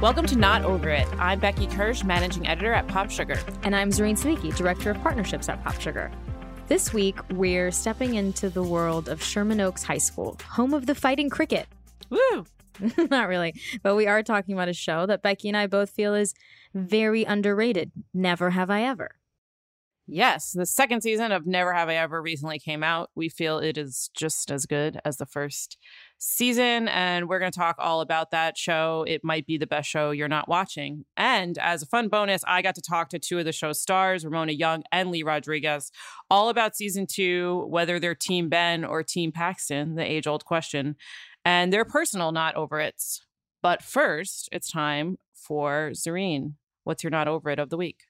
Welcome to Not Over It. I'm Becky Kirsch, managing editor at Pop Sugar. And I'm Zareen Siddiqui, director of partnerships at Pop Sugar. This week, we're stepping into the world of Sherman Oaks High School, home of the fighting cricket. Woo! Not really, but we are talking about a show that Becky and I both feel is very underrated. Never Have I Ever. Yes, the second season of Never Have I Ever recently came out. We feel it is just as good as the first season, and we're going to talk all about that show. It might be the best show you're not watching. And as a fun bonus, I got to talk to two of the show's stars, Ramona Young and Lee Rodriguez, all about season two, whether they're Team Ben or Team Paxton, the age old question, and their personal not over it's. But first, it's time for Zareen. What's your not over it of the week?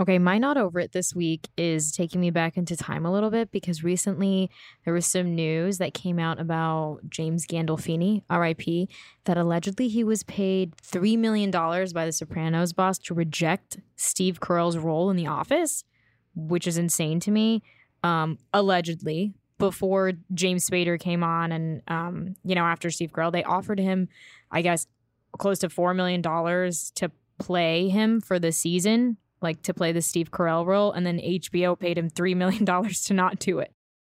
Okay, my not over it this week is taking me back into time a little bit because recently there was some news that came out about James Gandolfini, RIP, that allegedly he was paid $3 million by the Sopranos boss to reject Steve Carell's role in The Office, which is insane to me. Um, allegedly, before James Spader came on and, um, you know, after Steve Carell, they offered him, I guess, close to $4 million to play him for the season like to play the Steve Carell role, and then HBO paid him three million dollars to not do it.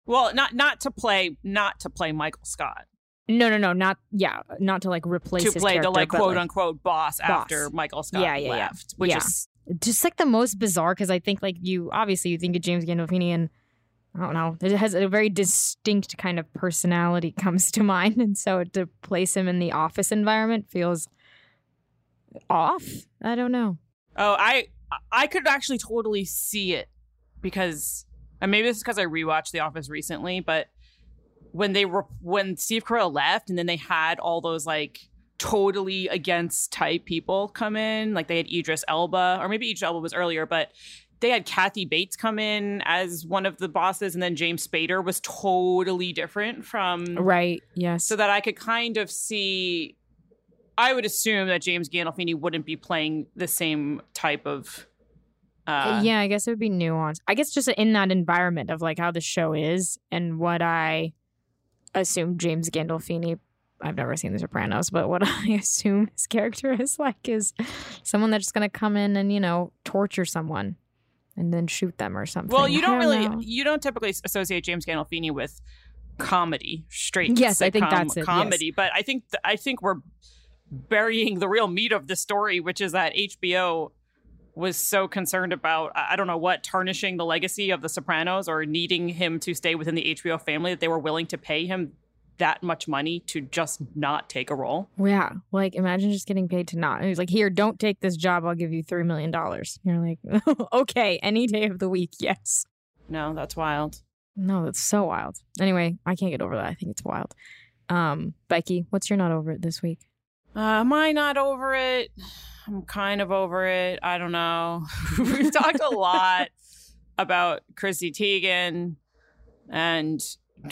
Well, not not to play, not to play Michael Scott. No, no, no, not yeah, not to like replace to play the like quote like, unquote boss, boss, after Michael Scott yeah, yeah, left, yeah. which yeah. is just like the most bizarre because I think like you obviously you think of James Gandolfini and I don't know, it has a very distinct kind of personality comes to mind, and so to place him in the office environment feels off. I don't know. Oh, I I could actually totally see it because, and maybe this is because I rewatched The Office recently, but when they were when Steve Carell left, and then they had all those like totally against type people come in, like they had Idris Elba, or maybe Idris Elba was earlier, but they had Kathy Bates come in as one of the bosses, and then James Spader was totally different from right. Yes, so that I could kind of see I would assume that James Gandolfini wouldn't be playing the same type of. Uh, yeah, I guess it would be nuanced. I guess just in that environment of like how the show is and what I assume James Gandolfini. I've never seen The Sopranos, but what I assume his character is like is someone that's just going to come in and you know torture someone and then shoot them or something. Well, you don't, don't really, know. you don't typically associate James Gandolfini with comedy, straight. Yes, I think that's it, Comedy, yes. but I think th- I think we're burying the real meat of the story, which is that HBO was so concerned about I don't know what tarnishing the legacy of the Sopranos or needing him to stay within the HBO family that they were willing to pay him that much money to just not take a role. Yeah, like imagine just getting paid to not. And he's like, "Here, don't take this job. I'll give you three million dollars." You're like, "Okay, any day of the week, yes." No, that's wild. No, that's so wild. Anyway, I can't get over that. I think it's wild. Um, Becky, what's your not over it this week? Uh, am I not over it? I'm kind of over it. I don't know. We've talked a lot about Chrissy Teigen and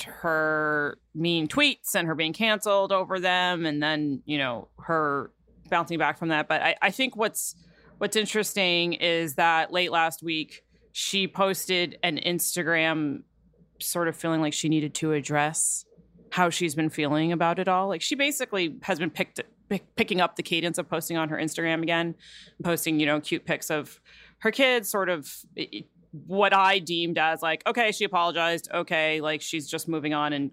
her mean tweets and her being canceled over them, and then you know her bouncing back from that. But I, I think what's what's interesting is that late last week she posted an Instagram sort of feeling like she needed to address how she's been feeling about it all. Like she basically has been picked picking up the cadence of posting on her Instagram again, posting, you know, cute pics of her kids, sort of what I deemed as like, okay, she apologized. Okay, like she's just moving on and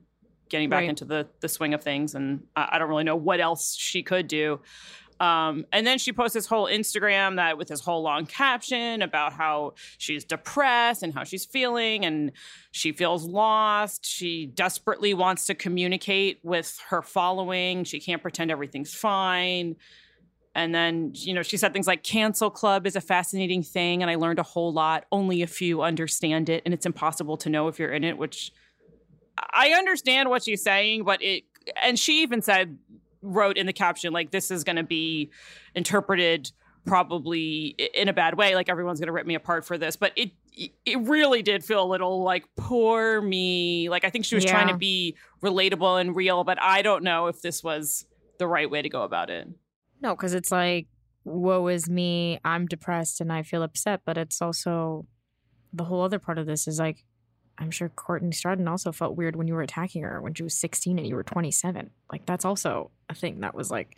getting back Right. into the the swing of things. And I, I don't really know what else she could do. Um, and then she posts this whole Instagram that with this whole long caption about how she's depressed and how she's feeling and she feels lost. She desperately wants to communicate with her following. She can't pretend everything's fine. And then, you know, she said things like cancel club is a fascinating thing and I learned a whole lot. Only a few understand it and it's impossible to know if you're in it, which I understand what she's saying, but it and she even said wrote in the caption like this is going to be interpreted probably in a bad way like everyone's going to rip me apart for this. But it it really did feel a little like poor me. Like i think she was yeah. trying to be relatable and real but i don't know if this was the right way to go about it. No because it's like woe is me. I'm depressed and i feel upset but it's also the whole other part of this is like I'm sure Courtney Stodden also felt weird when you were attacking her when she was 16 and you were 27. Like that's also a thing that was like,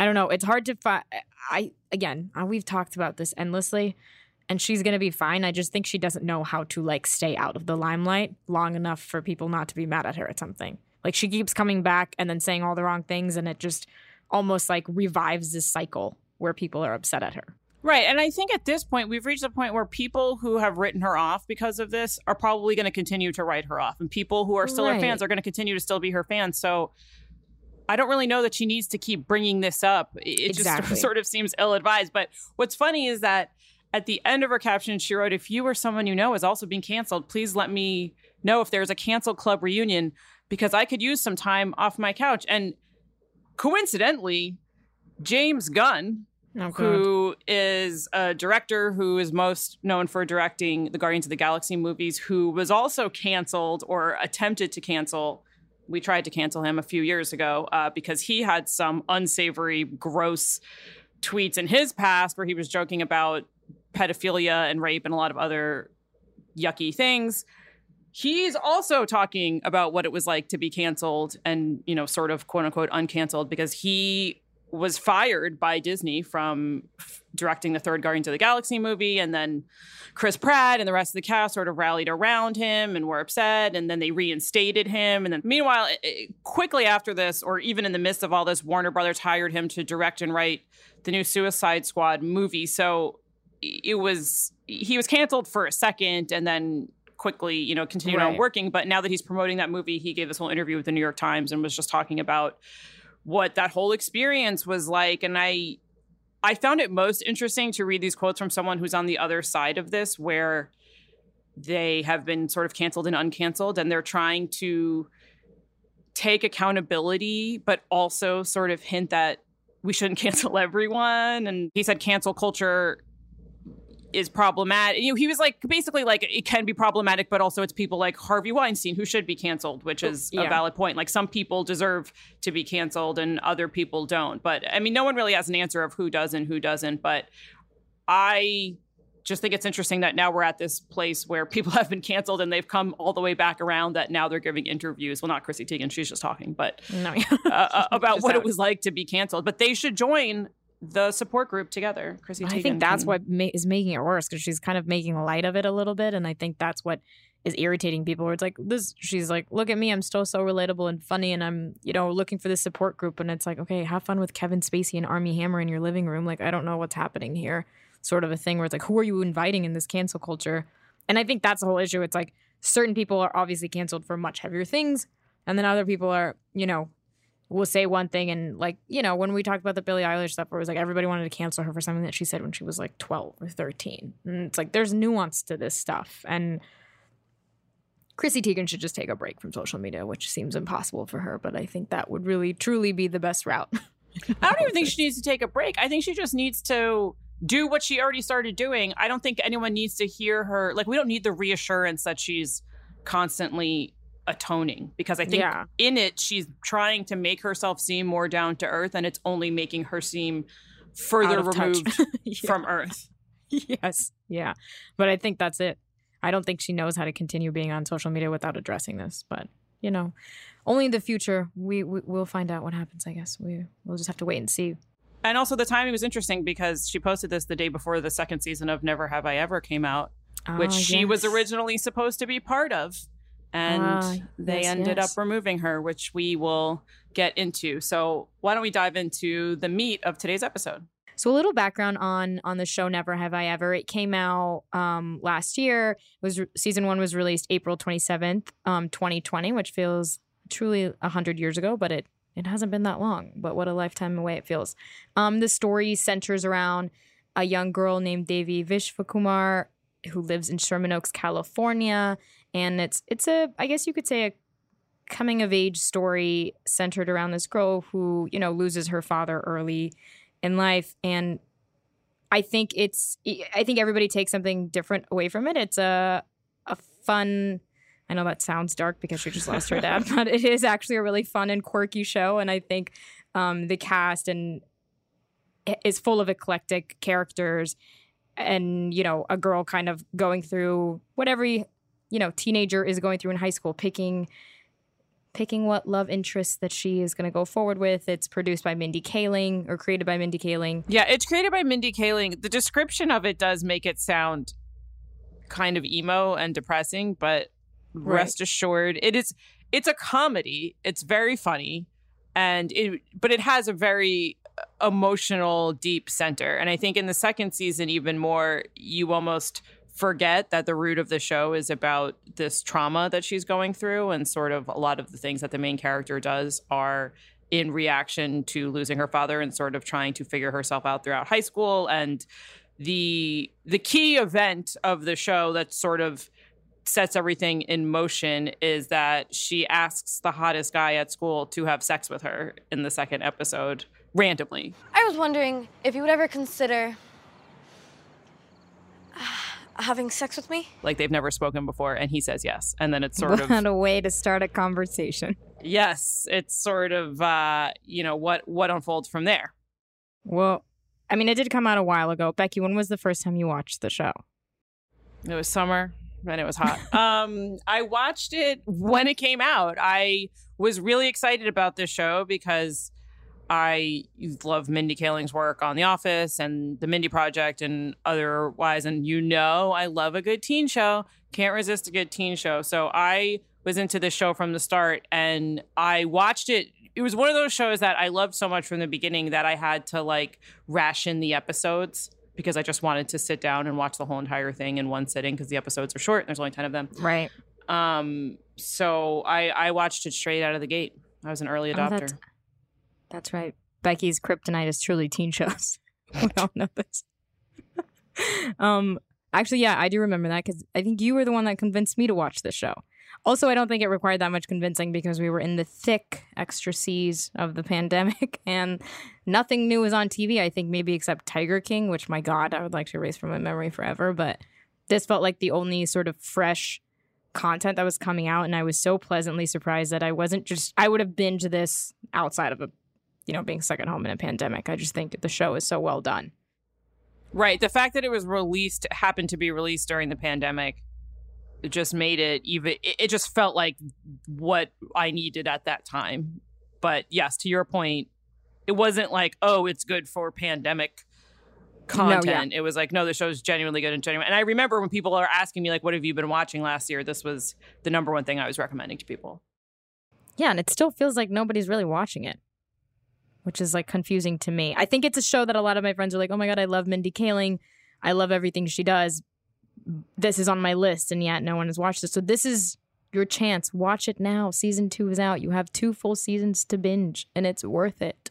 I don't know. It's hard to find. I again, uh, we've talked about this endlessly, and she's gonna be fine. I just think she doesn't know how to like stay out of the limelight long enough for people not to be mad at her at something. Like she keeps coming back and then saying all the wrong things, and it just almost like revives this cycle where people are upset at her. Right. And I think at this point, we've reached a point where people who have written her off because of this are probably going to continue to write her off. And people who are still right. her fans are going to continue to still be her fans. So I don't really know that she needs to keep bringing this up. It exactly. just sort of seems ill advised. But what's funny is that at the end of her caption, she wrote, If you or someone you know is also being canceled, please let me know if there's a cancel club reunion because I could use some time off my couch. And coincidentally, James Gunn, Oh, who is a director who is most known for directing the Guardians of the Galaxy movies, who was also canceled or attempted to cancel. We tried to cancel him a few years ago uh, because he had some unsavory, gross tweets in his past where he was joking about pedophilia and rape and a lot of other yucky things. He's also talking about what it was like to be canceled and, you know, sort of quote unquote uncanceled because he was fired by Disney from f- directing the third Guardians of the Galaxy movie. And then Chris Pratt and the rest of the cast sort of rallied around him and were upset. And then they reinstated him. And then, meanwhile, it, it, quickly after this, or even in the midst of all this, Warner Brothers hired him to direct and write the new Suicide Squad movie. So it was, he was canceled for a second and then quickly, you know, continued right. on working. But now that he's promoting that movie, he gave this whole interview with the New York Times and was just talking about what that whole experience was like. And i i found it most interesting to read these quotes from someone who's on the other side of this where they have been sort of canceled and uncanceled and they're trying to take accountability but also sort of hint that we shouldn't cancel everyone. And he said cancel culture is problematic. You know, he was like basically like it can be problematic, but also it's people like Harvey Weinstein who should be canceled, which is yeah. a valid point. Like some people deserve to be canceled and other people don't. But I mean, no one really has an answer of who does and who doesn't. But I just think it's interesting that now we're at this place where people have been canceled and they've come all the way back around that now they're giving interviews. Well, not Chrissy Teigen, she's just talking, but no, yeah. uh, uh about what out. it was like to be canceled. But they should join the support group together. Chrissy, I think that's can... what ma- is making it worse because she's kind of making light of it a little bit, and I think that's what is irritating people. Where it's like this, she's like, "Look at me, I'm still so relatable and funny, and I'm you know looking for this support group." And it's like, okay, have fun with Kevin Spacey and Armie Hammer in your living room. Like, I don't know what's happening here. Sort of a thing where it's like, who are you inviting in this cancel culture? And I think that's the whole issue. It's like certain people are obviously canceled for much heavier things, and then other people are, you know, will say one thing and like you know when we talked about the Billie Eilish stuff it was like everybody wanted to cancel her for something that she said when she was like 12 or 13 and it's like there's nuance to this stuff. And Chrissy Teigen should just take a break from social media which seems impossible for her but I think that would really truly be the best route. I don't even think she needs to take a break. I think she just needs to do what she already started doing. I don't think anyone needs to hear her like we don't need the reassurance that she's constantly atoning because I think yeah. in it she's trying to make herself seem more down to earth and it's only making her seem further removed yeah. from earth. Yes. Yeah. But I think that's it. I don't think she knows how to continue being on social media without addressing this, but you know, only in the future we, we will find out what happens, I guess. We we'll just have to wait and see. And also the timing was interesting because she posted this the day before the second season of Never Have I Ever came out, which ah, she was originally supposed to be part of and Ah, they yes, ended yes. up removing her, which we will get into. So, why don't we dive into the meat of today's episode? So a little background on on the show Never Have I Ever. It came out um last year. It was season 1 was released April 27th, um 2020, which feels truly 100 years ago, but it it hasn't been that long, but what a lifetime away it feels. Um the story centers around a young girl named Devi Vishvakumar who lives in Sherman Oaks, California, and it's it's a I guess you could say a coming of age story centered around this girl who, you know, loses her father early in life. And i think it's i think everybody takes something different away from it. It's a a fun i know that sounds dark because she just lost her dad but it is actually a really fun and quirky show. And i think um, the cast and is full of eclectic characters and you know a girl kind of going through what every you know teenager is going through in high school picking picking what love interests that she is going to go forward with. It's produced by Mindy Kaling or created by Mindy Kaling. Yeah, it's created by Mindy Kaling. The description of it does make it sound kind of emo and depressing, but rest assured, it is it's a comedy. It's very funny and it but it has a very uh, emotional deep center. And I think in the second season even more you almost forget that the root of the show is about this trauma that she's going through and sort of a lot of the things that the main character does are in reaction to losing her father and sort of trying to figure herself out throughout high school and the the key event of the show that sort of sets everything in motion is that she asks the hottest guy at school to have sex with her in the second episode randomly. I was wondering if you would ever consider having sex with me. Like they've never spoken before and he says yes. And then it's sort of What a way to start a conversation. yes, it's sort of uh, you know, what what unfolds from there. Well, I mean, it did come out a while ago. Becky, when was the first time you watched the show? It was summer and it was hot. um, I watched it when it came out. I was really excited about this show because I love Mindy Kaling's work on The Office and The Mindy Project and otherwise. And you know, I love a good teen show. Can't resist a good teen show. So I was into this show from the start and I watched it. It was one of those shows that I loved so much from the beginning that I had to like ration the episodes because I just wanted to sit down and watch the whole entire thing in one sitting because the episodes are short and there's only 10 of them. Right. Um, so I, I watched it straight out of the gate. I was an early Oh, adopter. that's, that's right. Becky's kryptonite is truly teen shows. we all know this. um, actually, yeah, I do remember that because I think you were the one that convinced me to watch this show. Also, I don't think it required that much convincing because we were in the thick extra seas of the pandemic and nothing new was on TV. I think maybe except Tiger King, which my God, I would like to erase from my memory forever. But this felt like the only sort of fresh content that was coming out, and I was so pleasantly surprised that I wasn't just I would have binged this outside of a you know being stuck at home in a pandemic. I just think the show is so well done. Right. The fact that it was released happened to be released during the pandemic. It just made it even. It just felt like what I needed at that time. But yes, to your point, it wasn't like oh, it's good for pandemic content. It was like no, the show show's genuinely good and genuine. And I remember when people are asking me like, "What have you been watching last year?" This was the number one thing I was recommending to people. Yeah, and it still feels like nobody's really watching it, which is like confusing to me. I think it's a show that a lot of my friends are like, "Oh my god, I love Mindy Kaling, I love everything she does. This is on my list, and yet no one has watched it." So this is your chance. Watch it now. Season two is out. You have two full seasons to binge, and it's worth it.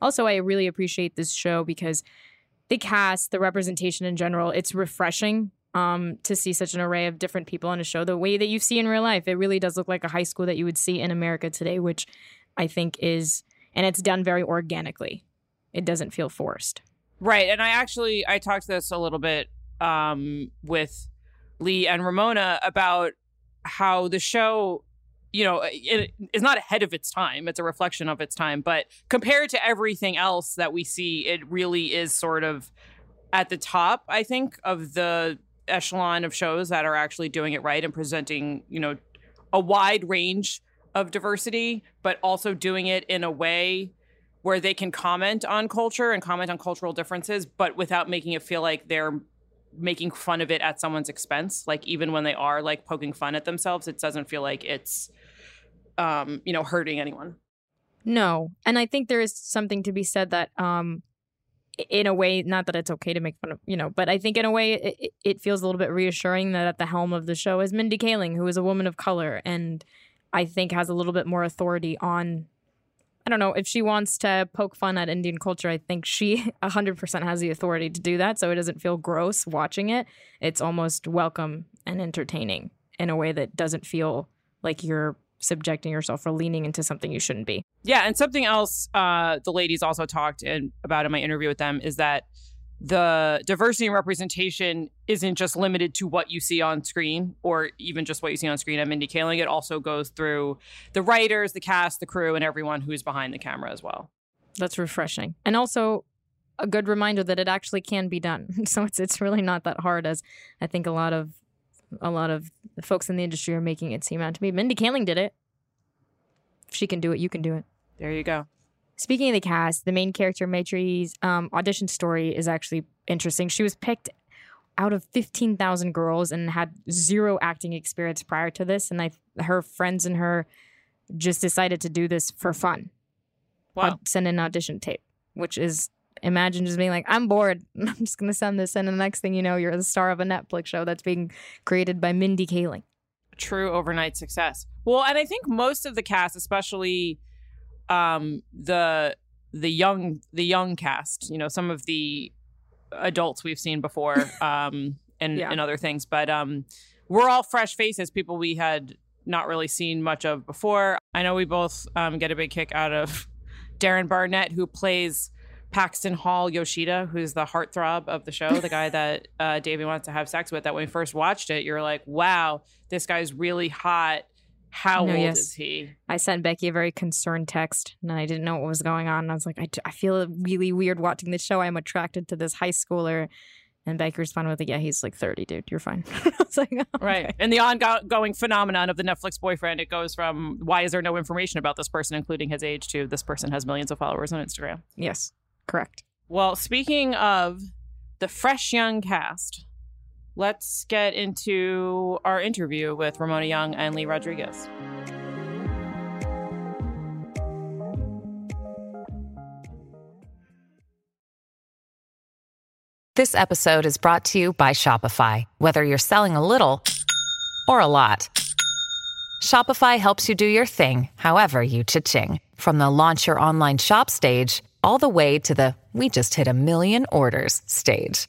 Also, I really appreciate this show because the cast, the representation in general, it's refreshing um, to see such an array of different people on a show the way that you see in real life. It really does look like a high school that you would see in America today, which I think is, and it's done very organically. It doesn't feel forced. Right. And I actually I talked to this a little bit um with Lee and Ramona about how the show you know it is not ahead of its time it's a reflection of its time but compared to everything else that we see it really is sort of at the top i think of the echelon of shows that are actually doing it right and presenting you know a wide range of diversity but also doing it in a way where they can comment on culture and comment on cultural differences but without making it feel like they're making fun of it at someone's expense. Like even when they are like poking fun at themselves, it doesn't feel like it's um, you know, hurting anyone. No. And I think there is something to be said that um in a way not that it's okay to make fun of you know but i think in a way it, it feels a little bit reassuring that at the helm of the show is mindy kaling who is a woman of color and i think has a little bit more authority on I don't know if she wants to poke fun at Indian culture. I think she 100% has the authority to do that. So it doesn't feel gross watching it. It's almost welcome and entertaining in a way that doesn't feel like you're subjecting yourself or leaning into something you shouldn't be. Yeah. And something else uh, the ladies also talked in, about in my interview with them is that the diversity and representation isn't just limited to what you see on screen or even just what you see on screen at Mindy Kaling. It also goes through the writers, the cast, the crew, and everyone who's behind the camera as well. That's refreshing. And also a good reminder that it actually can be done. So it's it's really not that hard as I think a lot of a lot of the folks in the industry are making it seem out to be. Mindy Kaling did it. If she can do it, you can do it. There you go. Speaking of the cast, the main character Maitreyi's um, audition story is actually interesting. She was picked out of 15,000 girls and had zero acting experience prior to this. And I, her friends and her just decided to do this for fun. Wow. Send an audition tape, which is imagine just being like, I'm bored. I'm just going to send this in. And the next thing you know, you're the star of a Netflix show that's being created by Mindy Kaling. True overnight success. Well, and I think most of the cast, especially um, the the young the young cast, you know, some of the adults we've seen before um, and, Yeah. and other things, but um, we're all fresh faces, people we had not really seen much of before. I know we both um, get a big kick out of Darren Barnett, who plays Paxton Hall Yoshida, who's the heartthrob of the show, the guy that uh, Devi wants to have sex with. That when we first watched it, you're like, wow, this guy's really hot. How No, old yes. is he? I sent Becky a very concerned text and I didn't know what was going on. And I was like, I, I feel really weird watching this show. I'm attracted to this high schooler. And Becky responded with, Yeah, he's like 30, dude. You're fine. I was like, "Oh, Right. okay." And the ongoing phenomenon of the Netflix boyfriend, it goes from why is there no information about this person, including his age, to this person has millions of followers on Instagram. Yes, correct. Well, speaking of the fresh young cast, let's get into our interview with Ramona Young and Lee Rodriguez. This episode is brought to you by Shopify. Whether you're selling a little or a lot, Shopify helps you do your thing, however you cha-ching. From the launch your online shop stage, all the way to the we just hit a million orders stage.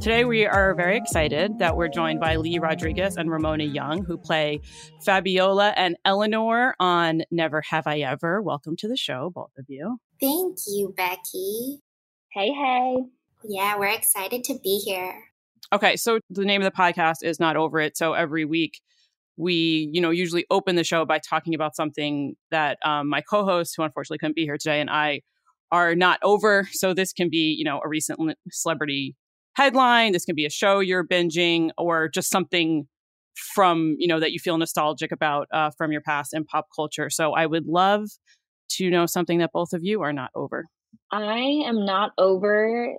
Today, we are very excited that we're joined by Lee Rodriguez and Ramona Young, who play Fabiola and Eleanor on Never Have I Ever. Welcome to the show, both of you. Thank you, Becky. Hey, hey. Yeah, we're excited to be here. Okay, so the name of the podcast is Not Over It. So every week, we, you know, usually open the show by talking about something that um, my co-host, who unfortunately couldn't be here today, and I are not over. So this can be, you know, a recent celebrity headline. This can be a show you're binging, or just something from, you know, that you feel nostalgic about uh, from your past in pop culture. So I would love to know something that both of you are not over. I am not over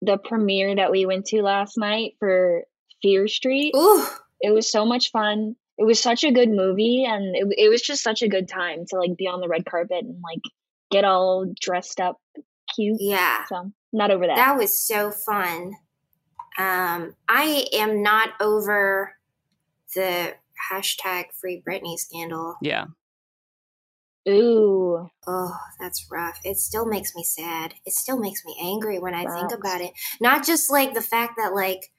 the premiere that we went to last night for Fear Street. Ooh, It was so much fun. It was such a good movie, and it, it was just such a good time to like be on the red carpet and like get all dressed up, cute. yeah. So not over that. That was so fun. Um, I am not over the hashtag free Britney scandal. Yeah. Ooh. Oh, that's rough. It still makes me sad. It still makes me angry when I think about it. Not just like the fact that like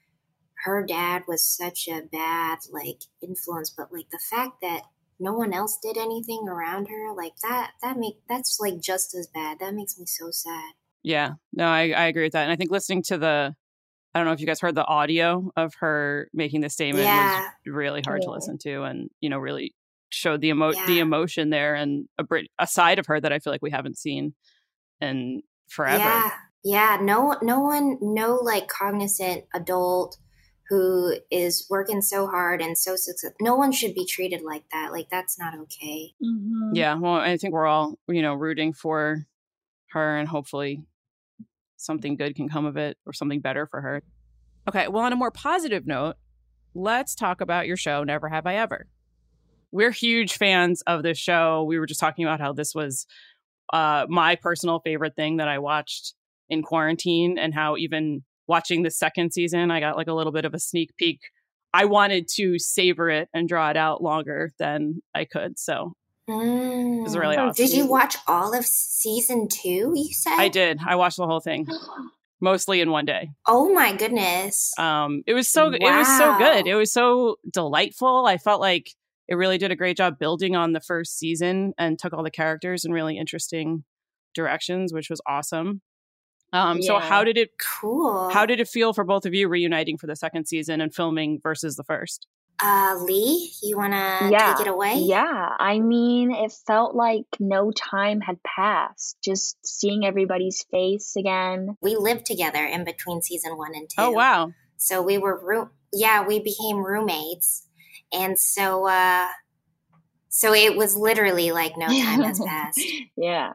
her dad was such a bad like influence, but like the fact that no one else did anything around her, like that that make that's like just as bad. That makes me so sad. Yeah. No, I, I agree with that. And I think listening to the I don't know if you guys heard the audio of her making the statement Yeah. was really hard to listen to and, you know, really showed the emo- the emotion there and a, br- a side of her that I feel like we haven't seen in forever. Yeah. Yeah. No no one no like cognizant adult who is working so hard and so successful. No one should be treated like that. Like that's not okay. Mhm. Yeah, well, I think we're all, you know, rooting for her and hopefully something good can come of it or something better for her. Okay, well, on a more positive note, let's talk about your show, Never Have I Ever. We're huge fans of this show. We were just talking about how this was uh, my personal favorite thing that I watched in quarantine, and how even watching the second season, I got like a little bit of a sneak peek. I wanted to savor it and draw it out longer than I could. So it was really Mm. awesome. Did you watch all of season two? You said I did. I watched the whole thing mostly in one day. Oh my goodness! Um, it was so it was so good. It was so delightful. I felt like it really did a great job building on the first season and took all the characters in really interesting directions, which was awesome. Um, so how did it cool. how did it feel for both of you reuniting for the second season and filming versus the first? uh Lee? You wanna yeah. take it away? Yeah. I mean, it felt like no time had passed. Just seeing everybody's face again. We lived together in between season one and two. Oh wow. So we were room. Yeah, we became roommates, and so uh, so it was literally like no time has passed. Yeah.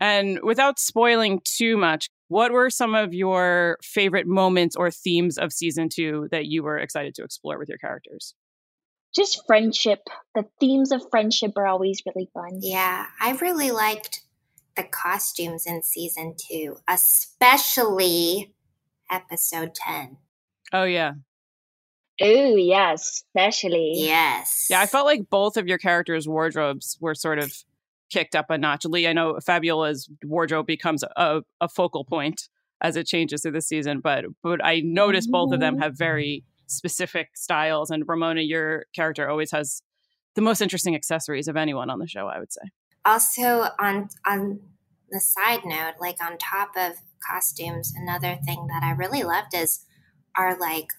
And without spoiling too much, what were some of your favorite moments or themes of season two that you were excited to explore with your characters? Just friendship. The themes of friendship are always really fun. Yeah, I really liked the costumes in season two, especially episode 10. Oh yeah. Oh, yes, especially. Yes. Yeah, I felt like both of your characters' wardrobes were sort of kicked up a notch. Lee, I know Fabiola's wardrobe becomes a, a focal point as it changes through the season, but but I noticed both of them mm-hmm. have very specific styles. And Ramona, your character always has the most interesting accessories of anyone on the show, I would say. also on on the side note like on top of costumes another thing that i really loved is our like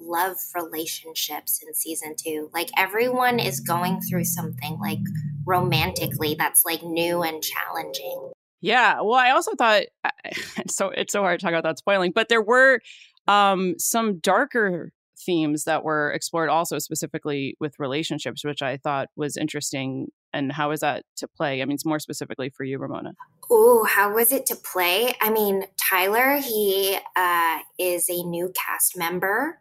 love relationships in season two like everyone is going through something like romantically that's like new and challenging Yeah. Well, I also thought so. It's so hard to talk about that spoiling, but there were um, some darker themes that were explored also specifically with relationships, which I thought was interesting. And how is that to play? I mean, it's more specifically for you, Ramona. Oh, how was it to play? I mean, Tyler, he uh, is a new cast member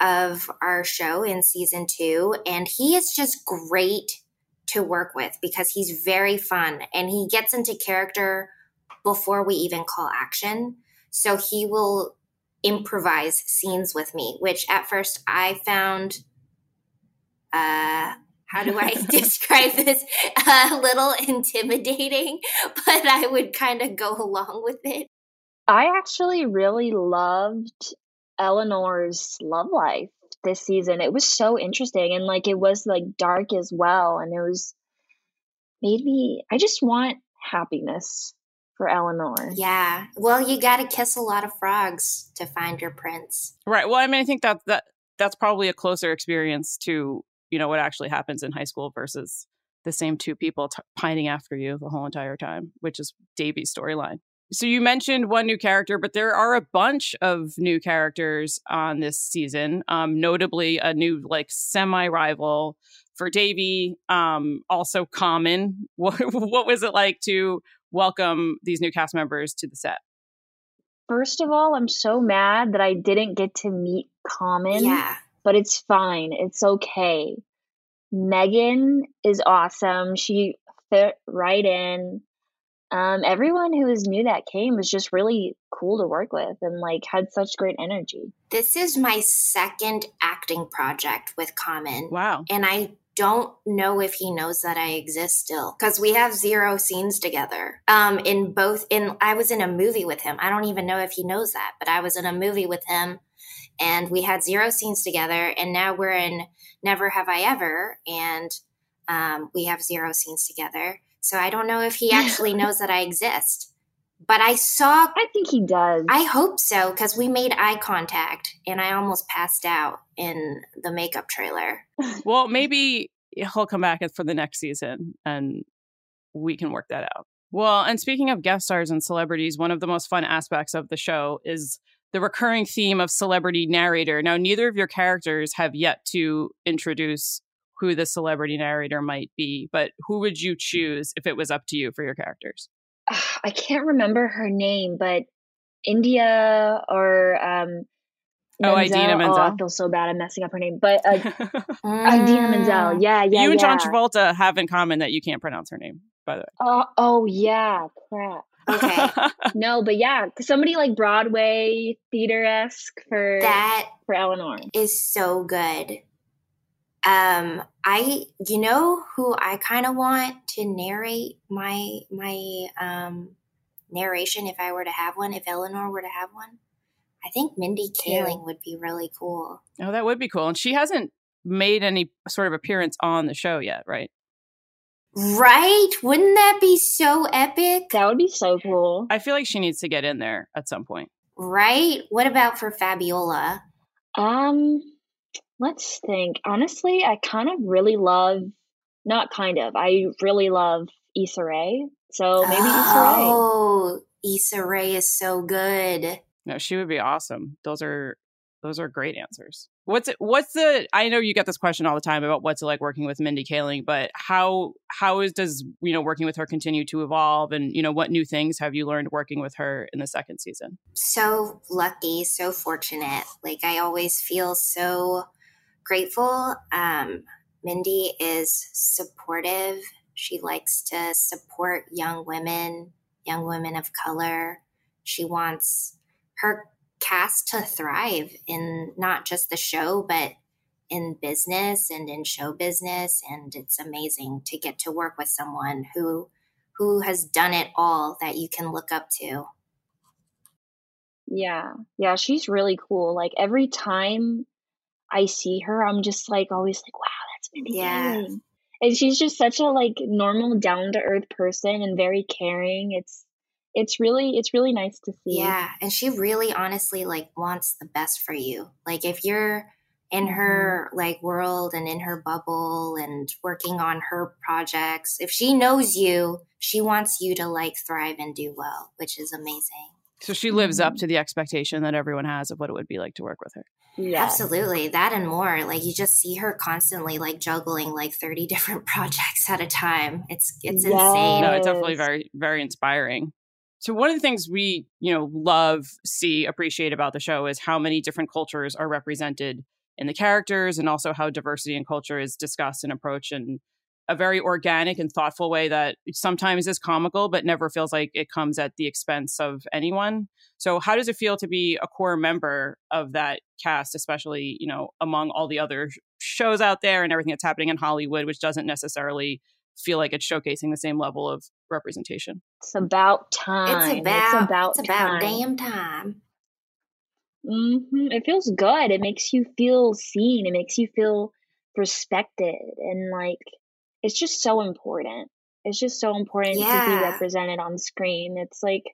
of our show in season two, and he is just great to work with because he's very fun and he gets into character before we even call action. So he will improvise scenes with me, which at first I found uh how do I describe this? A little intimidating, but I would kind of go along with it. I actually really loved Eleanor's love life this season. It was so interesting and like it was like dark as well and it was made me I just want happiness for Eleanor. Yeah. Well, you got to kiss a lot of frogs to find your prince. Right. Well, I mean, I think that that that's probably a closer experience to you know what actually happens in high school versus the same two people t- pining after you the whole entire time, which is Devi's storyline. So you mentioned one new character, but there are a bunch of new characters on this season. Um, notably, a new like semi-rival for Devi. Um, also, Common. What, what was it like to welcome these new cast members to the set? First of all, I'm so mad that I didn't get to meet Common. Yeah. But it's fine. It's okay. Megan is awesome. She fit right in. Um, everyone who was new that came was just really cool to work with and like had such great energy. This is my second acting project with Common. Wow. And I don't know if he knows that I exist still because we have zero scenes together. Um, in both in I was in a movie with him. I don't even know if he knows that, but I was in a movie with him, and we had zero scenes together. And now we're in Never Have I Ever, and um, we have zero scenes together. So I don't know if he actually knows that I exist. But I saw. I think he does. I hope so because we made eye contact and I almost passed out in the makeup trailer. well, maybe he'll come back for the next season and we can work that out. Well, and speaking of guest stars and celebrities, one of the most fun aspects of the show is the recurring theme of celebrity narrator. Now, neither of your characters have yet to introduce who the celebrity narrator might be, but who would you choose if it was up to you for your characters? I can't remember her name, but India or um, Menzel. Oh, Idina Menzel. Oh, I feel so bad. I'm messing up her name, but uh, Idina Menzel. Yeah, yeah. You and yeah. John Travolta have in common that you can't pronounce her name. By the way. Uh, oh yeah, crap. Okay. no, but yeah, somebody like Broadway theater esque for that for Eleanor is so good. Um, I, you know, who I kind of want to narrate my my um narration if I were to have one, if Eleanor were to have one. I think Mindy Kaling would be really cool. Oh, that would be cool. And she hasn't made any sort of appearance on the show yet, right? Right? Wouldn't that be so epic? That would be so cool. I feel like she needs to get in there at some point. Right? What about for Fabiola? Um, let's think. Honestly, I kind of really love, not kind of, I really love Issa Rae. So maybe oh, Issa Rae. Oh, Issa Rae is so good. No, she would be awesome. Those are those are great answers. What's it, what's the I know you get this question all the time about what's it like working with Mindy Kaling, but how how is does you know working with her continue to evolve and you know what new things have you learned working with her in the second season? So lucky, so fortunate. Like I always feel so grateful. Um Mindy is supportive. She likes to support young women, young women of color. She wants her cast to thrive in not just the show, but in business and in show business. And it's amazing to get to work with someone who who has done it all that you can look up to. Yeah. Yeah, she's really cool. Like every time I see her, I'm just like always like, wow, that's Mindy yeah. And she's just such a like normal, down to earth person and very caring. It's it's really it's really nice to see. Yeah, and she really honestly like wants the best for you. Like if you're in her mm-hmm. like world and in her bubble and working on her projects, if she knows you, she wants you to like thrive and do well, which is amazing. So she lives up mm-hmm. to the expectation that everyone has of what it would be like to work with her. Yeah. Absolutely. That and more. Like you just see her constantly like juggling like 30 different projects at a time. It's it's yes. insane. No, it's definitely very, very inspiring. So one of the things we, you know, love, see, appreciate about the show is how many different cultures are represented in the characters and also how diversity and culture is discussed and approached in a very organic and thoughtful way that sometimes is comical but never feels like it comes at the expense of anyone. So how does it feel to be a core member of that cast especially, you know, among all the other shows out there and everything that's happening in Hollywood which doesn't necessarily feel like it's showcasing the same level of representation. It's about time. It's about, it's about, it's about damn time. Mm-hmm. It feels good. It makes you feel seen. It makes you feel respected. And like, it's just so important. It's just so important yeah. to be represented on screen. It's like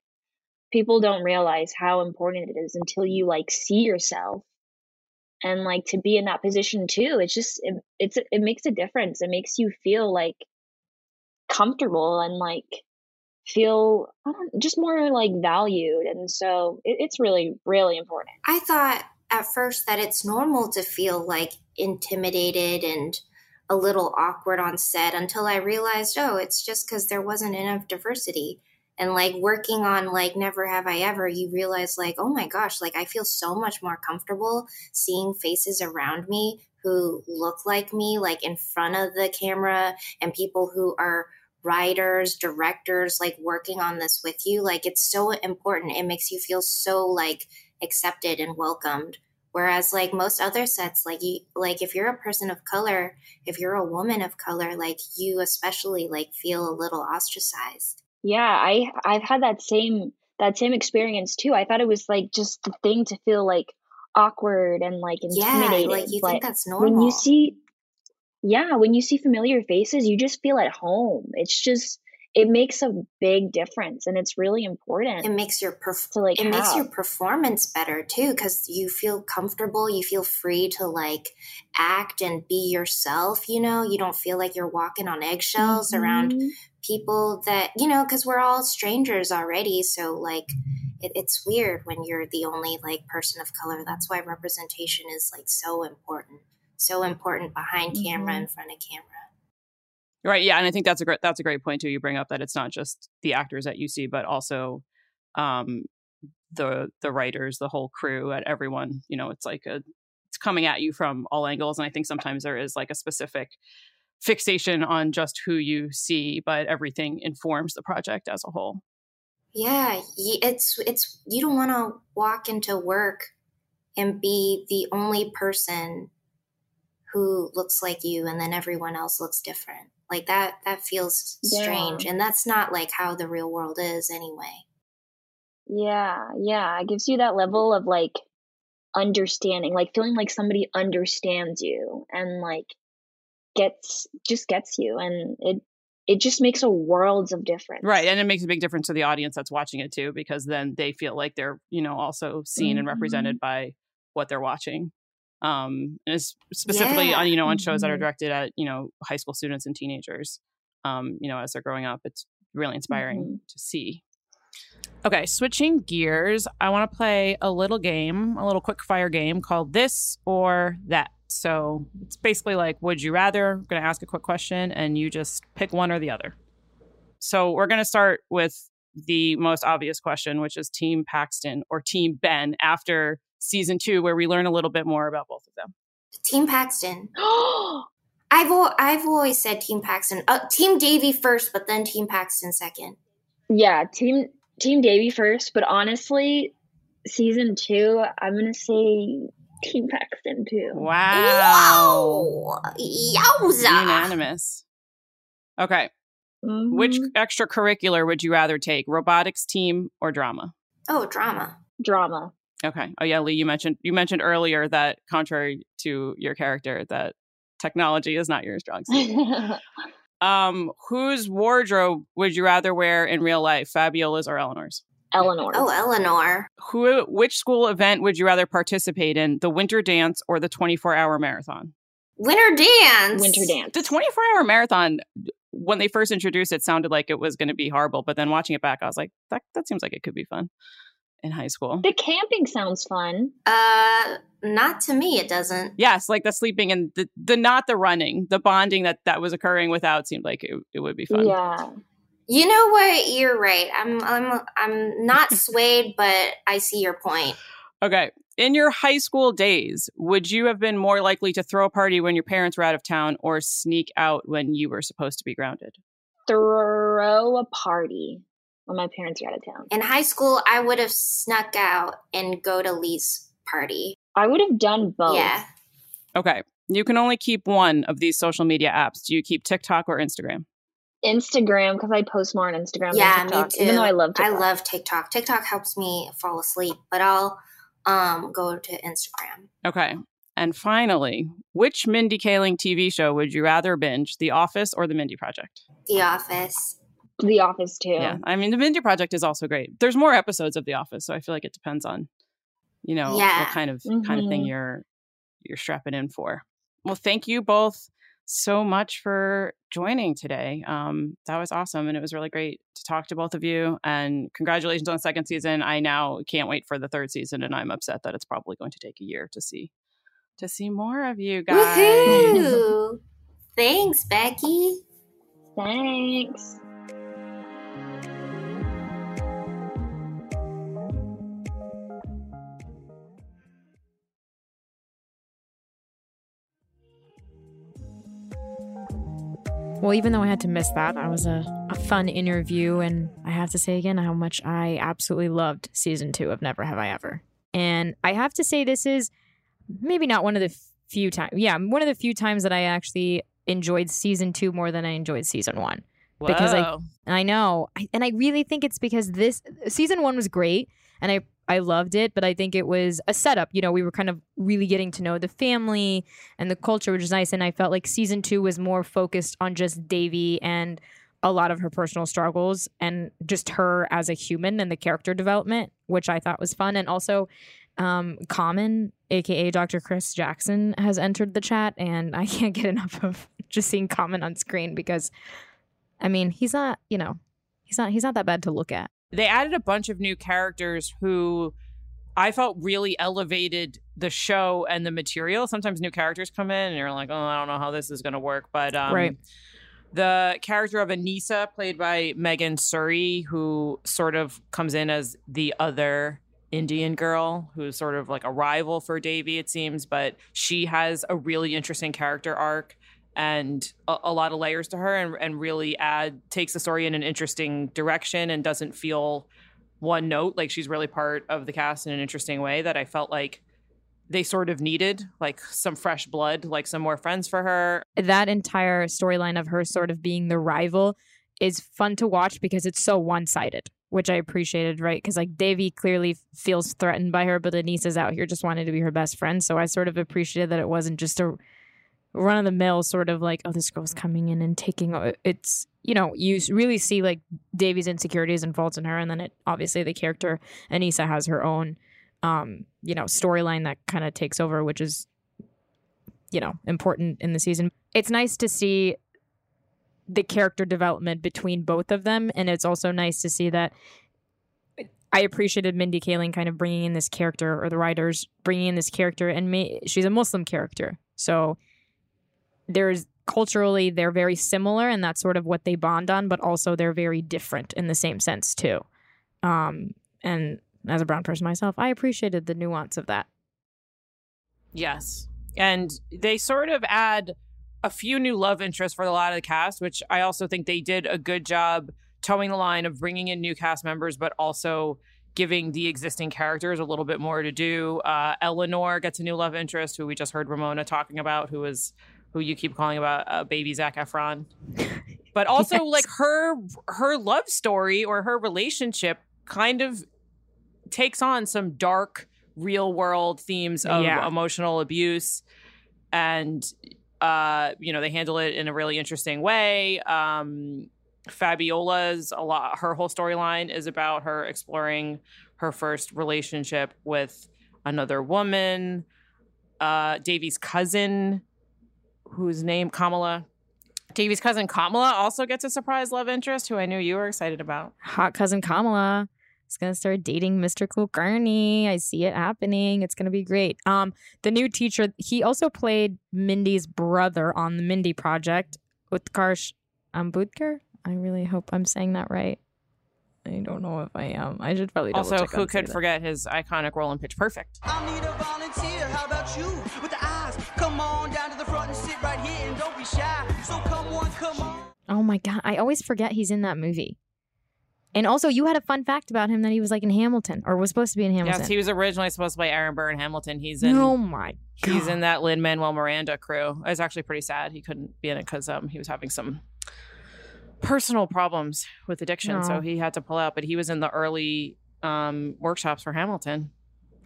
people don't realize how important it is until you like see yourself and like to be in that position too it's just it, it's it makes a difference it makes you feel like comfortable and like feel just more like valued and so it, it's really really important i thought at first that it's normal to feel like intimidated and a little awkward on set until i realized oh it's just because there wasn't enough diversity and like working on like never have i ever you realize like oh my gosh like i feel so much more comfortable seeing faces around me who look like me like in front of the camera and people who are writers, directors like working on this with you. Like it's so important. It makes you feel so like accepted and welcomed Whereas like most other sets, like you like if you're a person of color, if you're a woman of color, like you especially like feel a little ostracized. Yeah, I I've had that same that same experience too. I thought it was like just the thing to feel like awkward and like intimidated. Yeah, like you but think that's normal. when you see yeah, when you see familiar faces, you just feel at home. It's just it makes a big difference and it's really important. it makes your perf- to, like, it makes your performance better too because you feel comfortable you feel free to like act and be yourself you know you don't feel like you're walking on eggshells around Mhm. people that you know because we're all strangers already so like it, it's weird when you're the only like person of color that's why representation is like so important so important behind camera Mhm. in front of camera Right. Yeah, and I think that's a great that's a great point too. You bring up that it's not just the actors that you see, but also um, the the writers, the whole crew, at everyone. You know, it's like a it's coming at you from all angles, and I think sometimes there is like a specific fixation on just who you see, but everything informs the project as a whole. Yeah, it's it's you don't want to walk into work and be the only person who looks like you and then everyone else looks different. Like that that feels strange Yeah. and that's not like how the real world is anyway. Yeah, yeah. It gives you that level of like understanding, like feeling like somebody understands you and like gets just gets you and it it just makes a worlds of difference. Right, and it makes a big difference to the audience that's watching it too, because then they feel like they're you know also seen and represented mm-hmm. by what they're watching. Um, and it's specifically Yeah. on you know on shows that are Mhm. directed at you know high school students and teenagers. Um, you know as they're growing up, it's really inspiring to see. Okay, switching gears, I want to play a little game, a little quick fire game called This or That. So it's basically like, would you rather? I'm going to ask a quick question and you just pick one or the other. So we're going to start with the most obvious question, which is Team Paxton or Team Ben after season two, where we learn a little bit more about both of them. Team Paxton. I've al- I've always said Team Paxton. Uh, team Devi first, but then Team Paxton second. Yeah, team Team Devi first, but honestly, season two, I'm gonna say Team Paxton too. Wow. Wow! Yowza! Unanimous. Okay. Which Mhm. extracurricular would you rather take? Robotics team or drama? Oh, drama. drama? Okay. Oh yeah, Lee, you mentioned you mentioned earlier that contrary to your character, that technology is not your strong suit. um, whose wardrobe would you rather wear in real life, Fabiola's or Eleanor's? Eleanor. Oh, Eleanor. Who which school event would you rather participate in, the winter dance or the 24-hour marathon? Winter dance. Winter dance. The 24-hour marathon when they first introduced it sounded like it was going to be horrible, but then watching it back I was like that that seems like it could be fun in high school. The camping sounds fun. Uh, not to me. It doesn't. Yes, like the sleeping and the, the not the running, the bonding that that was occurring without seemed like it, it would be fun. Yeah. You know what? You're right. I'm I'm I'm not swayed, but I see your point. Okay. In your high school days, would you have been more likely to throw a party when your parents were out of town or sneak out when you were supposed to be grounded? Throw a party when my parents are out of town. In high school, I would have snuck out and go to Lee's party. I would have done both. Yeah. Okay. You can only keep one of these social media apps. Do you keep TikTok or Instagram? Instagram because I post more on Instagram yeah, than TikTok. me too. Even though I love TikTok. I love TikTok. TikTok helps me fall asleep, but I'll um go to Instagram. Okay. And finally, which Mindy Kaling TV show would you rather binge, The Office or The Mindy Project? The Office. The Office too. Yeah. I mean, The Mindy Project is also great. There's more episodes of The Office, so I feel like it depends on, you know, Yeah. what kind of kind of thing Mhm. you're you're strapping in for. Well, thank you both so much for joining today. Um, that was awesome, and it was really great to talk to both of you. And congratulations on the second season. I now can't wait for the third season, and I'm upset that it's probably going to take a year to see to see more of you guys. Woohoo! Thanks, Becky. Thanks. Well, even though I had to miss that, that was a, a fun interview. And I have to say again how much I absolutely loved season two of Never Have I Ever. And I have to say, this is maybe not one of the few times. Yeah, one of the few times that I actually enjoyed season two more than I enjoyed season one. Whoa. Because I, I know, I, and I really think it's because this season one was great, and I I loved it, but I think it was a setup. You know, we were kind of really getting to know the family and the culture, which is nice. And I felt like season two was more focused on just Devi and a lot of her personal struggles and just her as a human and the character development, which I thought was fun. And also, um, Common, aka Dr. Chris Jackson, has entered the chat, and I can't get enough of just seeing Common on screen because, I mean, he's not, you know, he's not he's not that bad to look at. they added a bunch of new characters who I felt really elevated the show and the material. Sometimes new characters come in and you're like, oh, I don't know how this is going to work. But um, Right. the character of Aneesa, played by Megan Suri, who sort of comes in as the other Indian girl who's sort of like a rival for Devi, it seems, but she has a really interesting character arc and a, a lot of layers to her and, and really add takes the story in an interesting direction and doesn't feel one note. Like she's really part of the cast in an interesting way that I felt like they sort of needed like some fresh blood like some more friends for her. That entire storyline of her sort of being the rival is fun to watch because it's so one-sided which i appreciated right? Because like devi clearly feels threatened by her but denise is out here just wanting to be her best friend. So i sort of appreciated that it wasn't just a run-of-the-mill sort of like oh this girl's coming in and taking it's you know you really see like devi's insecurities and faults in her and then it obviously the character aneesa has her own um you know storyline that kind of takes over which is you know important in the season. It's nice to see the character development between both of them and it's also nice to see that i appreciated mindy kaling kind of bringing in this character or the writers bringing in this character and ma- she's a muslim character. So there's culturally they're very similar and that's sort of what they bond on but also they're very different in the same sense too um and as a brown person myself i appreciated the nuance of that Yes. And they sort of add a few new love interests for a lot of the cast, which I also think they did a good job towing the line of bringing in new cast members, but also giving the existing characters a little bit more to do. Uh, Eleanor gets a new love interest, who we just heard Ramona talking about, who is who you keep calling about uh, baby Zac Efron. But also, Yes. like her her love story or her relationship kind of takes on some dark real world themes of Yeah. emotional abuse and uh you know they handle it in a really interesting way um fabiola's a lot her whole storyline is about her exploring her first relationship with another woman uh devi's cousin whose name kamala devi's cousin kamala also gets a surprise love interest who i knew you were excited about hot cousin Kamala is gonna start dating Mr. Kulkarni. I see it happening. It's gonna be great. Um, the new teacher, he also played Mindy's brother on the Mindy Project, Utkarsh Ambudkar. I really hope I'm saying that right. I don't know if I am. I should probably double also check who and see could that. forget his iconic role in pitch perfect I need a volunteer. How about you with the eyes? Come on down to the front and sit right here and don't be shy. So come on, come on. Oh my god, I always forget he's in that movie. And also, you had a fun fact about him that he was like in Hamilton, or was supposed to be in Hamilton. Yes, he was originally supposed to play Aaron Burr in Hamilton. He's in. oh my god, He's in that Lin Manuel Miranda crew. It's actually pretty sad he couldn't be in it because um he was having some personal problems with addiction, so he had to pull out. But he was in the early um workshops for Hamilton.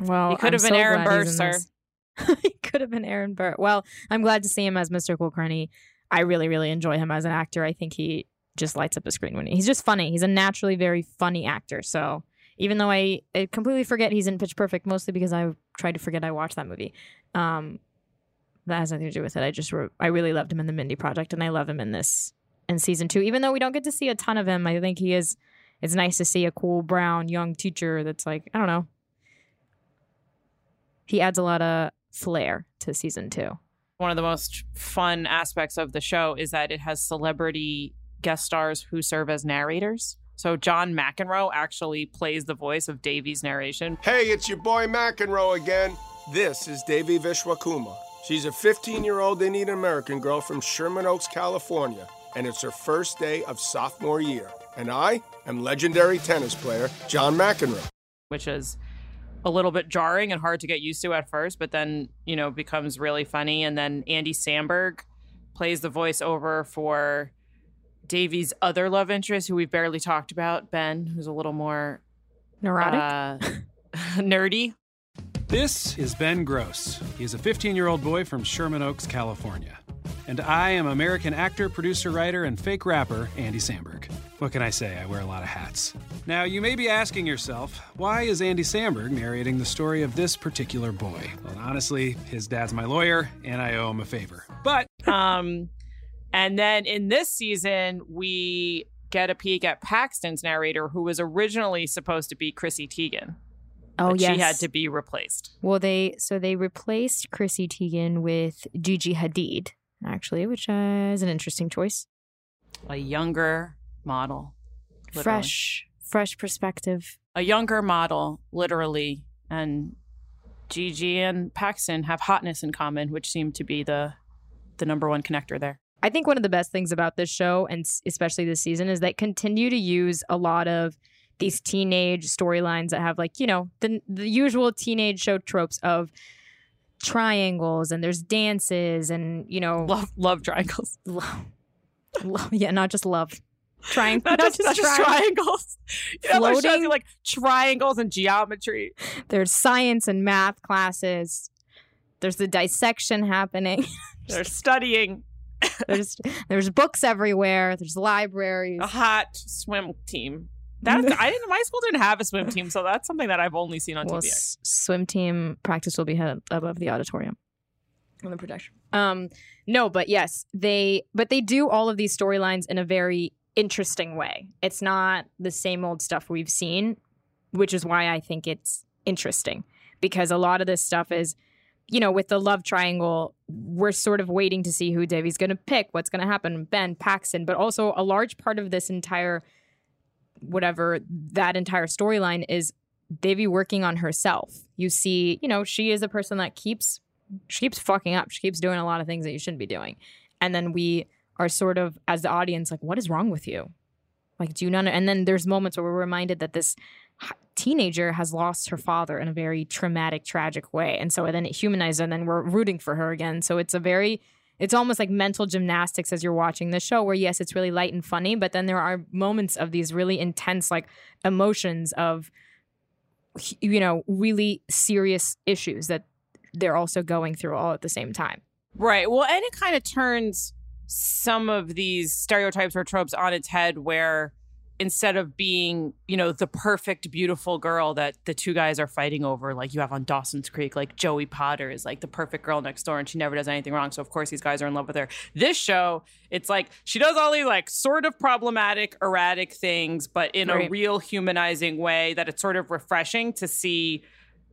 Well, He could have been so Aaron Burr, sir. he could have been Aaron Burr. Well, I'm glad to see him as Mr. Kulkarni. I really, really enjoy him as an actor. I think he just lights up the screen when he, he's just funny. He's a naturally very funny actor. So even though I, I completely forget he's in Pitch Perfect, mostly because I tried to forget I watched that movie. Um, that has nothing to do with it. I just I really loved him in the Mindy Project, and I love him in this in season two. Even though we don't get to see a ton of him, I think he is. It's nice to see a cool brown young teacher that's like I don't know. He adds a lot of flair to season two. One of the most fun aspects of the show is that it has celebrity guest stars who serve as narrators. So John McEnroe actually plays the voice of Devi's narration. Hey, it's your boy McEnroe again. This is Devi Vishwakumar. She's a 15 year old Indian American girl from Sherman Oaks, California, and it's her first day of sophomore year. And I am legendary tennis player John McEnroe. which is a little bit jarring and hard to get used to at first, but then, you know, becomes really funny. And then Andy Samberg plays the voiceover for Devi's other love interest, who we've barely talked about, Ben, who's a little more Neurotic. uh, nerdy. This is Ben Gross. He is a 15 year old boy from Sherman Oaks, California. And I am American actor, producer, writer, and fake rapper Andy Samberg. What can I say? I wear a lot of hats. Now, you may be asking yourself, why is Andy Samberg narrating the story of this particular boy? Well, honestly, his dad's my lawyer, and I owe him a favor. But Um, and then in this season, we get a peek at Paxton's narrator, who was originally supposed to be Chrissy Teigen. Oh but she had to be replaced. Well, they so they replaced Chrissy Teigen with Gigi Hadid, actually, which uh, is an interesting choice. A younger model, literally. Fresh, fresh perspective. a younger model, literally, and Gigi and Paxton have hotness in common, which seemed to be the the number one connector there. I think one of the best things about this show, and especially this season, is that continue to use a lot of these teenage storylines that have like you know the the usual teenage show tropes of triangles and there's dances and you know Love love triangles. love, love yeah not just love Triang- Not, just, not just triangles. You know, those shows Floating- are like triangles and geometry. there's science and math classes there's the dissection happening They're studying there's there's books everywhere there's libraries a hot swim team. That's I didn't. My school didn't have a swim team, so that's something that I've only seen on well, TV. s- swim team practice will be held above the auditorium on the projection. Um, no, but yes, they but they do all of these storylines in a very interesting way. It's not the same old stuff we've seen, which is why I think it's interesting because a lot of this stuff is, you know, with the love triangle, we're sort of waiting to see who Devi's going to pick, what's going to happen, Ben Paxton, but also a large part of this entire whatever that entire storyline is Devi working on herself. You see, you know, she is a person that keeps she keeps fucking up. She keeps doing a lot of things that you shouldn't be doing. And then we are sort of as the audience like what is wrong with you? Like do you not and then there's moments where we're reminded that this teenager has lost her father in a very traumatic tragic way. And so then it humanizes and then we're rooting for her again. So it's a very it's almost like mental gymnastics as you're watching the show where yes it's really light and funny but then there are moments of these really intense like emotions of you know really serious issues that they're also going through all at the same time Right. Well, and it kind of turns some of these stereotypes or tropes on its head where instead of being, you know, the perfect, beautiful girl that the two guys are fighting over, like you have on Dawson's Creek, like Joey Potter is like the perfect girl next door and she never does anything wrong. So, of course, these guys are in love with her. This show, it's like she does all these like sort of problematic, erratic things, but in a real humanizing way that it's sort of refreshing to see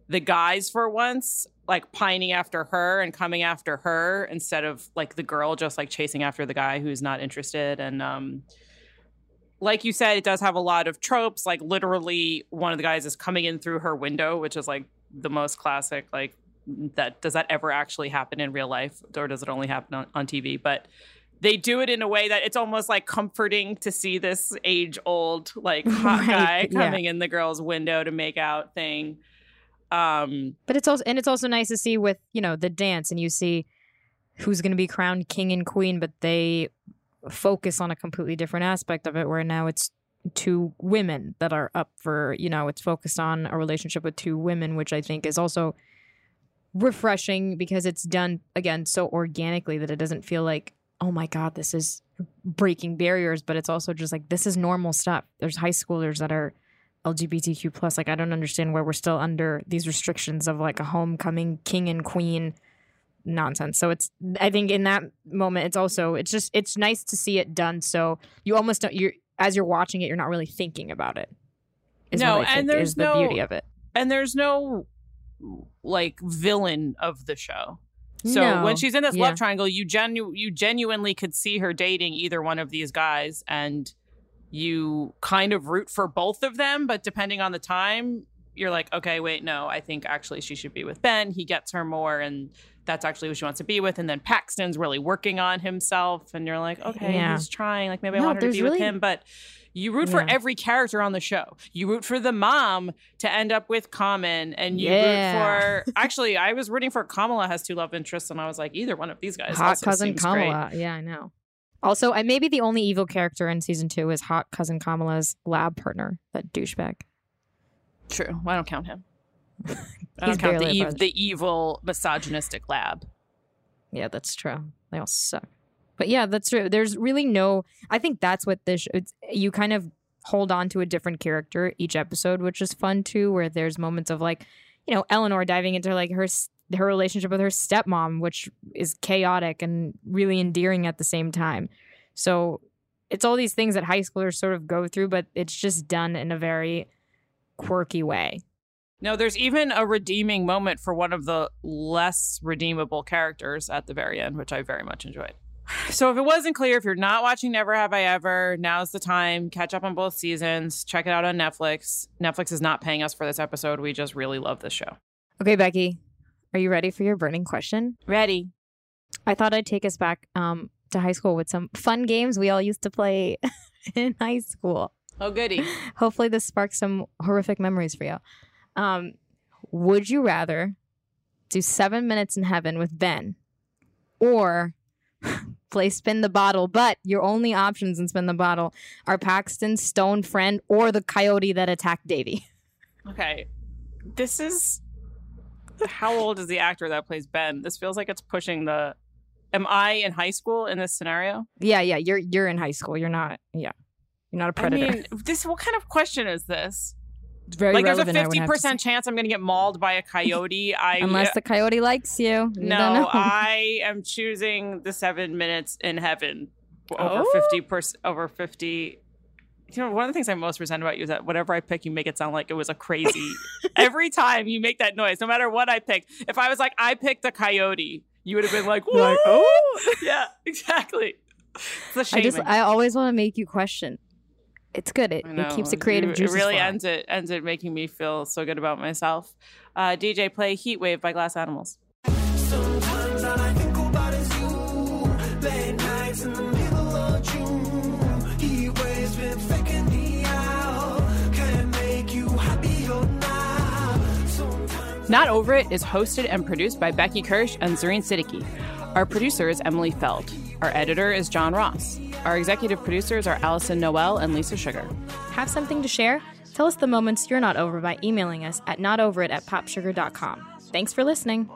the guys for once like pining after her and coming after her instead of like the girl just like chasing after the guy who's not interested and um like you said it does have a lot of tropes like literally one of the guys is coming in through her window which is like the most classic like that does that ever actually happen in real life or does it only happen on, on tv but they do it in a way that it's almost like comforting to see this age old like hot Right, guy yeah. coming in the girl's window to make out thing um but it's also and it's also nice to see with you know the dance and you see who's going to be crowned king and queen but they focus on a completely different aspect of it where now it's two women that are up for you know it's focused on a relationship with two women which i think is also refreshing because it's done again so organically that it doesn't feel like oh my god this is breaking barriers but it's also just like this is normal stuff. There's high schoolers that are lgbtq plus. Like i don't understand where we're still under these restrictions of like a homecoming king and queen nonsense so it's i think in that moment it's also it's just it's nice to see it done so you almost don't you're as you're watching it you're not really thinking about it No, and there's is the no- beauty of it and there's no like villain of the show. So No. when she's in this Yeah. love triangle, you genu- you genuinely could see her dating either one of these guys, and you kind of root for both of them. But depending on the time, you're like, okay, wait, no, I think actually she should be with Ben. He gets her more, and that's actually who she wants to be with. And then Paxton's really working on himself, and you're like, okay, Yeah. he's trying. Like maybe I want her to be with him, but You root for every character on the show. You root for the mom to end up with Common, and you Yeah. root for. Actually, I was rooting for Kamala has two love interests, and I was like, either one of these guys. Hot cousin seems great. Kamala. Yeah, I know. Also, I maybe the only evil character in season two is hot cousin Kamala's lab partner, that douchebag. True. I don't count him. I He's don't count the, ev- the evil misogynistic lab. Yeah, that's true. They all suck. But yeah, that's true. There's really no. I think that's what this. It's, you kind of hold on to a different character each episode, which is fun too. Where there's moments of like, you know, Eleanor diving into like her her relationship with her stepmom, which is chaotic and really endearing at the same time. So it's all these things that high schoolers sort of go through, but it's just done in a very quirky way. No, there's even a redeeming moment for one of the less redeemable characters at the very end, which I very much enjoyed. So, if it wasn't clear, if you're not watching Never Have I Ever, now's the time. Catch up on both seasons. Check it out on Netflix. Netflix is not paying us for this episode. We just really love this show. Okay, Becky, are you ready for your burning question? Ready. I thought I'd take us back um, to high school with some fun games we all used to play in high school. Oh, goody. Hopefully, this sparks some horrific memories for you. Um, would you rather do seven minutes in heaven with Ben or play spin the bottle? But your only options in spin the bottle are Paxton's stone friend or the coyote that attacked Devi. Okay. This is. How old is the actor that plays Ben? This feels like it's pushing the. Am I in high school in this scenario? Yeah, yeah, you're you're in high school. You're not. Yeah, you're not a predator. I mean, this. What kind of question is this? Very like, there's a relevant, I would fifty have to percent chance I'm going to get mauled by a coyote. I Unless the coyote likes you. You no. I am choosing the seven minutes in heaven over Oh? fifty percent. Over fifty. You know, one of the things I most resent about you is that whatever I pick, you make it sound like it was a crazy. Every time you make that noise, no matter what I pick. If I was like, I picked the coyote, you would have been like, You're like, oh, yeah, exactly. It's a I just I always want to make you question. It's good. It, it keeps the creative it, juices It really flowing. ends it ends it making me feel so good about myself. Uh, DJ, play "Heat Wave" by Glass Animals. Sometimes all I think about is you. Late nights in the middle of June. He waves been faking me out. Can't make you happier now. Sometimes Not Over It is hosted and produced by Becky Kirsch and Zareen Siddiqui. Our producer is Emily Feld. Our editor is John Ross. Our executive producers are Allison Noel and Lisa Sugar. Have something to share? Tell us the moments you're not over by emailing us at notoverit at popsugar.com. Thanks for listening.